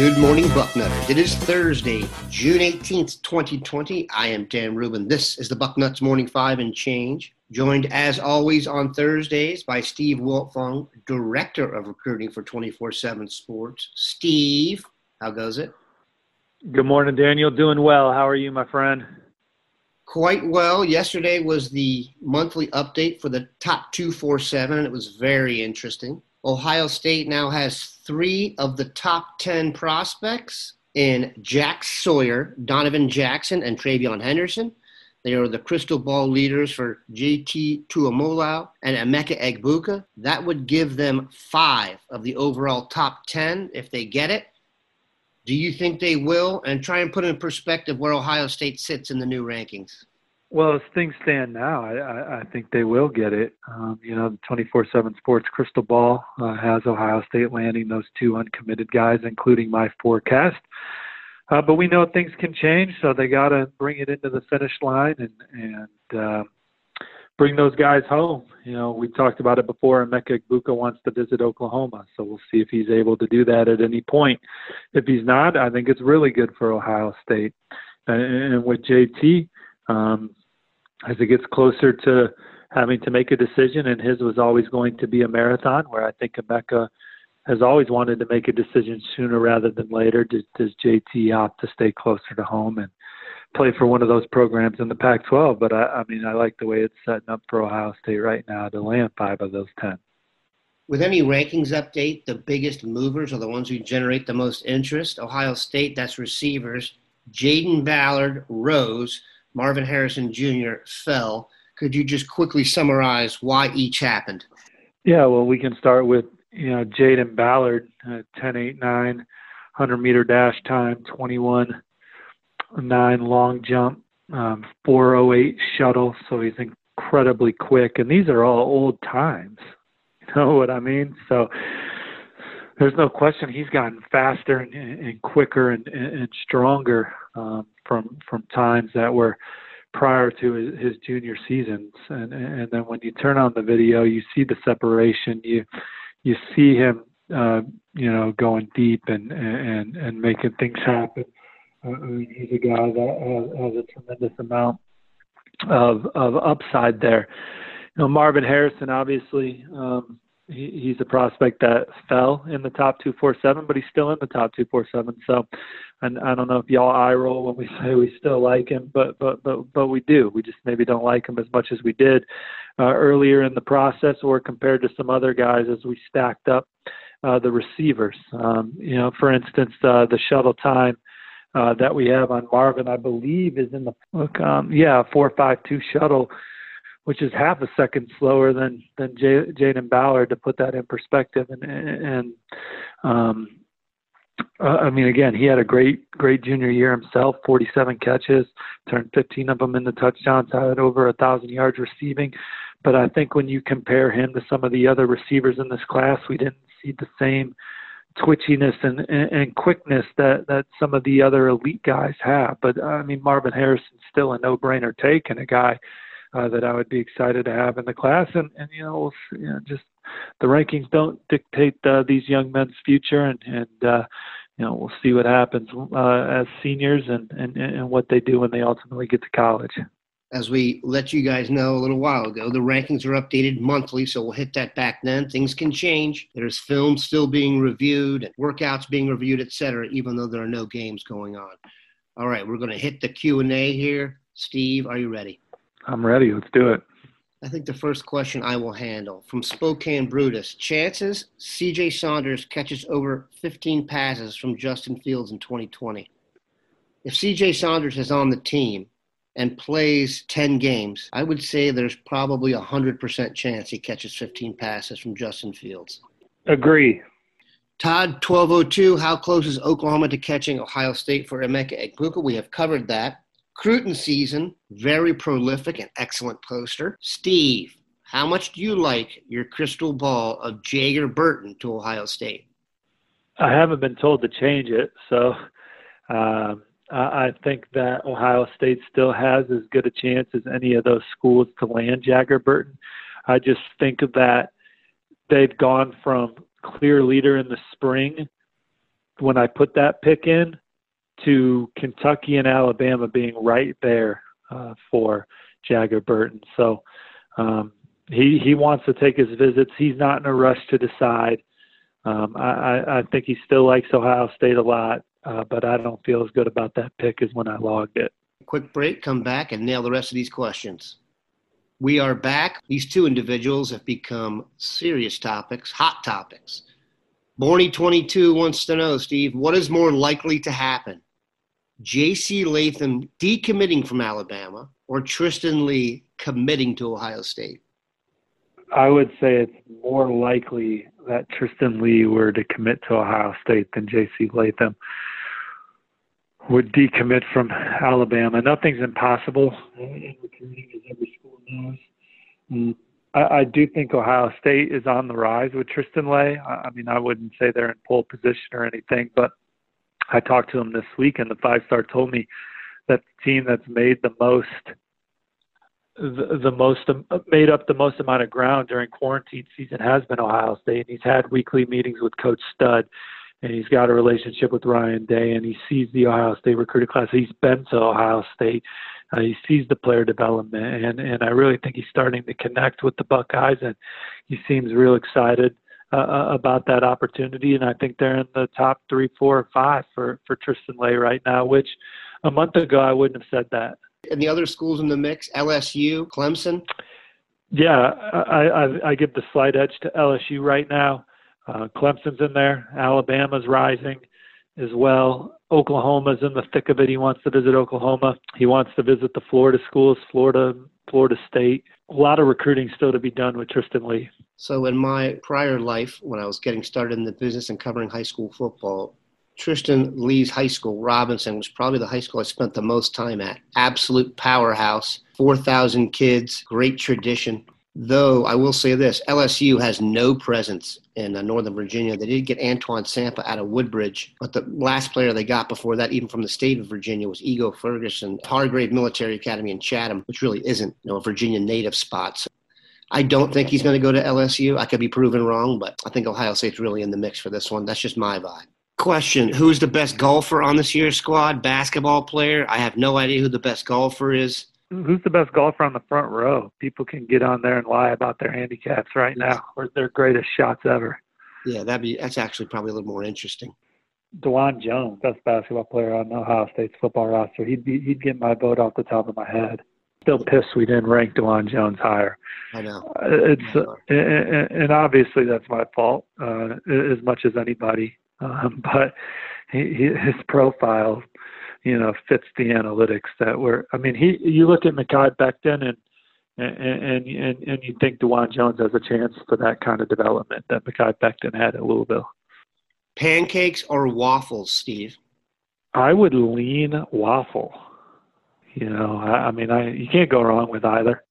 Good morning, Bucknutters. It is Thursday, June 18th, 2020. I am Dan Rubin. This is the Bucknuts Morning Five and Change. Joined as always on Thursdays by Steve Wiltfong, Director of Recruiting for 24 7 Sports. Steve, how goes it? Good morning, Daniel. Doing well. How are you, my friend? Quite well. Yesterday was the monthly update for the top 247. and It was very interesting. Ohio State now has three of the top 10 prospects in Jack Sawyer, Donovan Jackson, and TreVeyon Henderson. They are the crystal ball leaders for JT Tuimoloau and Emeka Egbuka. That would give them five of the overall top 10 if they get it. Do you think they will? And try and put in perspective where Ohio State sits in the new rankings. Well, as things stand now, I, I, I think they will get it. Um, you know, the 24/7 Sports Crystal Ball uh, has Ohio State landing those two uncommitted guys, including my forecast. Uh, but we know things can change, so they got to bring it into the finish line and and uh, bring those guys home. You know, we talked about it before. Emeka Egbuka wants to visit Oklahoma, so we'll see if he's able to do that at any point. If he's not, I think it's really good for Ohio State. And, and with JT, um, as it gets closer to having to make a decision, and his was always going to be a marathon, where I think Emeka has always wanted to make a decision sooner rather than later. Does, does JT opt to stay closer to home and play for one of those programs in the Pac-12? But I, I mean, I like the way it's setting up for Ohio State right now to land five of those ten. With any rankings update, the biggest movers are the ones who generate the most interest. Ohio State, that's receivers. Jayden Ballard rose Marvin Harrison Jr. fell. Could you just quickly summarize why each happened? Yeah, well, we can start with you know Jayden Ballard, uh, 10 8 9, 100 meter dash time, 21 9 long jump, um, 408 shuttle. So he's incredibly quick, and these are all old times. You know what I mean? So there's no question he's gotten faster and, and quicker and, and stronger um, from from times that were prior to his, his junior seasons. And and then when you turn on the video, you see the separation. You you see him, uh, you know, going deep and and and making things happen. I mean, he's a guy that has, has a tremendous amount of of upside there. You know, Marvin Harrison, obviously, um, he, he's a prospect that fell in the top 247, but he's still in the top 247. So, and I don't know if y'all eye roll when we say we still like him, but but but but we do. We just maybe don't like him as much as we did uh, earlier in the process, or compared to some other guys as we stacked up uh, the receivers. Um, you know, for instance, uh, the shuttle time. Uh, that we have on Marvin, I believe, is in the look. Um, yeah, four five two shuttle which is half a second slower than than J- Jayden Ballard to put that in perspective. And and um, uh, I mean, again, he had a great great junior year himself. 47 catches, turned 15 of them into touchdowns, had over a thousand yards receiving. But I think when you compare him to some of the other receivers in this class, we didn't see the same twitchiness and, and, and quickness that, that some of the other elite guys have. But I mean, Marvin Harrison's still a no-brainer take and a guy uh, that I would be excited to have in the class. And, and you know, you know, just the rankings don't dictate uh, these young men's future, and and uh, you know, we'll see what happens uh, as seniors and, and and what they do when they ultimately get to college. As we let you guys know a little while ago, the rankings are updated monthly, so we'll hit that back then. Things can change. There's films still being reviewed, and workouts being reviewed, etc. Even though there are no games going on. All right, we're going to hit the Q and A here. Steve, are you ready? I'm ready. Let's do it. I think the first question I will handle from Spokane Brutus. Chances CJ Saunders catches over 15 passes from Justin Fields in 2020. If CJ Saunders is on the team and plays 10 games, I would say there's probably a 100% chance he catches 15 passes from Justin Fields. Agree. Todd 1202, how close is Oklahoma to catching Ohio State for Emeka Egbuka? We have covered that. Cruton season, very prolific and excellent poster. Steve, how much do you like your crystal ball of Jager Burton to Ohio State? I haven't been told to change it, so um, I think that Ohio State still has as good a chance as any of those schools to land Jager Burton. I just think that they've gone from clear leader in the spring when I put that pick in to Kentucky and Alabama being right there uh, for Jager Burton. So um, he he wants to take his visits. He's not in a rush to decide. Um, I, I think he still likes Ohio State a lot, uh, but I don't feel as good about that pick as when I logged it. Quick break, come back and nail the rest of these questions. We are back. These two individuals have become serious topics, hot topics. Borny 22 wants to know, Steve, what is more likely to happen? J.C. Latham decommitting from Alabama or Tristan Leigh committing to Ohio State? I would say it's more likely that Tristan Leigh were to commit to Ohio State than J.C. Latham would decommit from Alabama. Nothing's impossible in recruiting, as every school knows. I, do think Ohio State is on the rise with Tristan Leigh. I, I mean, I wouldn't say they're in pole position or anything, but I talked to him this week, and the five star told me that the team that's made the most the, the most um, made up the most amount of ground during quarantine season has been Ohio State. And he's had weekly meetings with Coach Stud, and he's got a relationship with Ryan Day, and he sees the Ohio State recruiting class. He's been to Ohio State. Uh, he sees the player development, and and I really think he's starting to connect with the Buckeyes, and he seems real excited uh, uh about that opportunity. And I think they're in the top three, four, or five for for Tristan Leigh right now, which a month ago I wouldn't have said that. And the other schools in the mix, LSU, Clemson? Yeah, I, I, I give the slight edge to LSU right now. Uh, Clemson's in there. Alabama's rising as well. Oklahoma's in the thick of it. He wants to visit Oklahoma. He wants to visit the Florida schools, Florida, Florida State. A lot of recruiting still to be done with Tristan Leigh. So, in my prior life, when I was getting started in the business and covering high school football, Tristan Leigh's high school, Robinson, was probably the high school I spent the most time at. Absolute powerhouse, 4,000 kids, great tradition. Though I will say this LSU has no presence in uh, Northern Virginia. They did get Antoine Sampah out of Woodbridge, but the last player they got before that, even from the state of Virginia, was Ego Ferguson, Hargrave Military Academy in Chatham, which really isn't you know, a Virginia native spot. So I don't think he's going to go to LSU. I could be proven wrong, but I think Ohio State's really in the mix for this one. That's just my vibe. Question Who's the best golfer on this year's squad? Basketball player? I have no idea who the best golfer is. Who's the best golfer on the front row? People can get on there and lie about their handicaps right now or their greatest shots ever. Yeah, that'd be that's actually probably a little more interesting. Dawand Jones, best basketball player on Ohio State's football roster. He'd be he'd get my vote off the top of my head. Still pissed we didn't rank Dawand Jones higher. I know. Uh, it's uh, and, and obviously that's my fault uh, as much as anybody um, but he, he, his profile, you know, fits the analytics that were. I mean, he you look at Mekhi Becton and and, and and you think Dawand Jones has a chance for that kind of development that Mekhi Becton had at Louisville. Pancakes or waffles, Steve? I would lean waffle. You know, I, I mean, I you can't go wrong with either.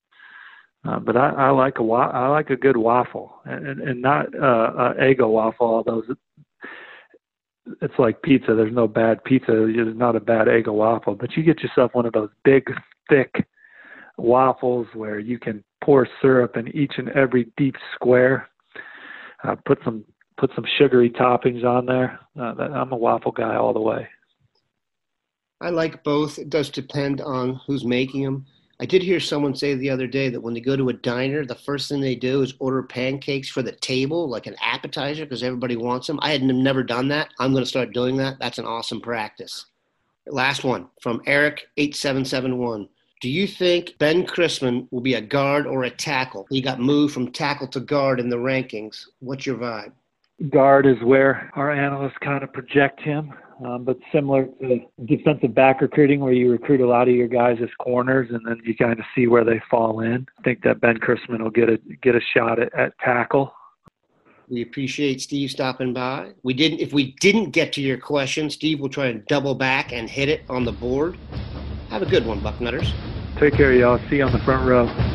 Uh, but I, I like a wa- I like a good waffle, and and not uh, uh, Eggo waffle. Although it's like pizza. There's no bad pizza. There's not a bad Eggo waffle, but you get yourself one of those big, thick waffles where you can pour syrup in each and every deep square. Uh, put some put some sugary toppings on there. Uh, I'm a waffle guy all the way. I like both. It does depend on who's making them. I did hear someone say the other day that when they go to a diner, the first thing they do is order pancakes for the table, like an appetizer, because everybody wants them. I had never done that. I'm going to start doing that. That's an awesome practice. Last one from Eric8771. Do you think Ben Christman will be a guard or a tackle? He got moved from tackle to guard in the rankings. What's your vibe? Guard is where our analysts kind of project him um, but similar to defensive back recruiting, where you recruit a lot of your guys as corners, and then you kind of see where they fall in. I think that Ben Christman will get a get a shot at, at tackle. We appreciate Steve stopping by. We didn't. If we didn't get to your question, Steve will try and double back and hit it on the board. Have a good one, Bucknutters. Take care, y'all. See you on the front row.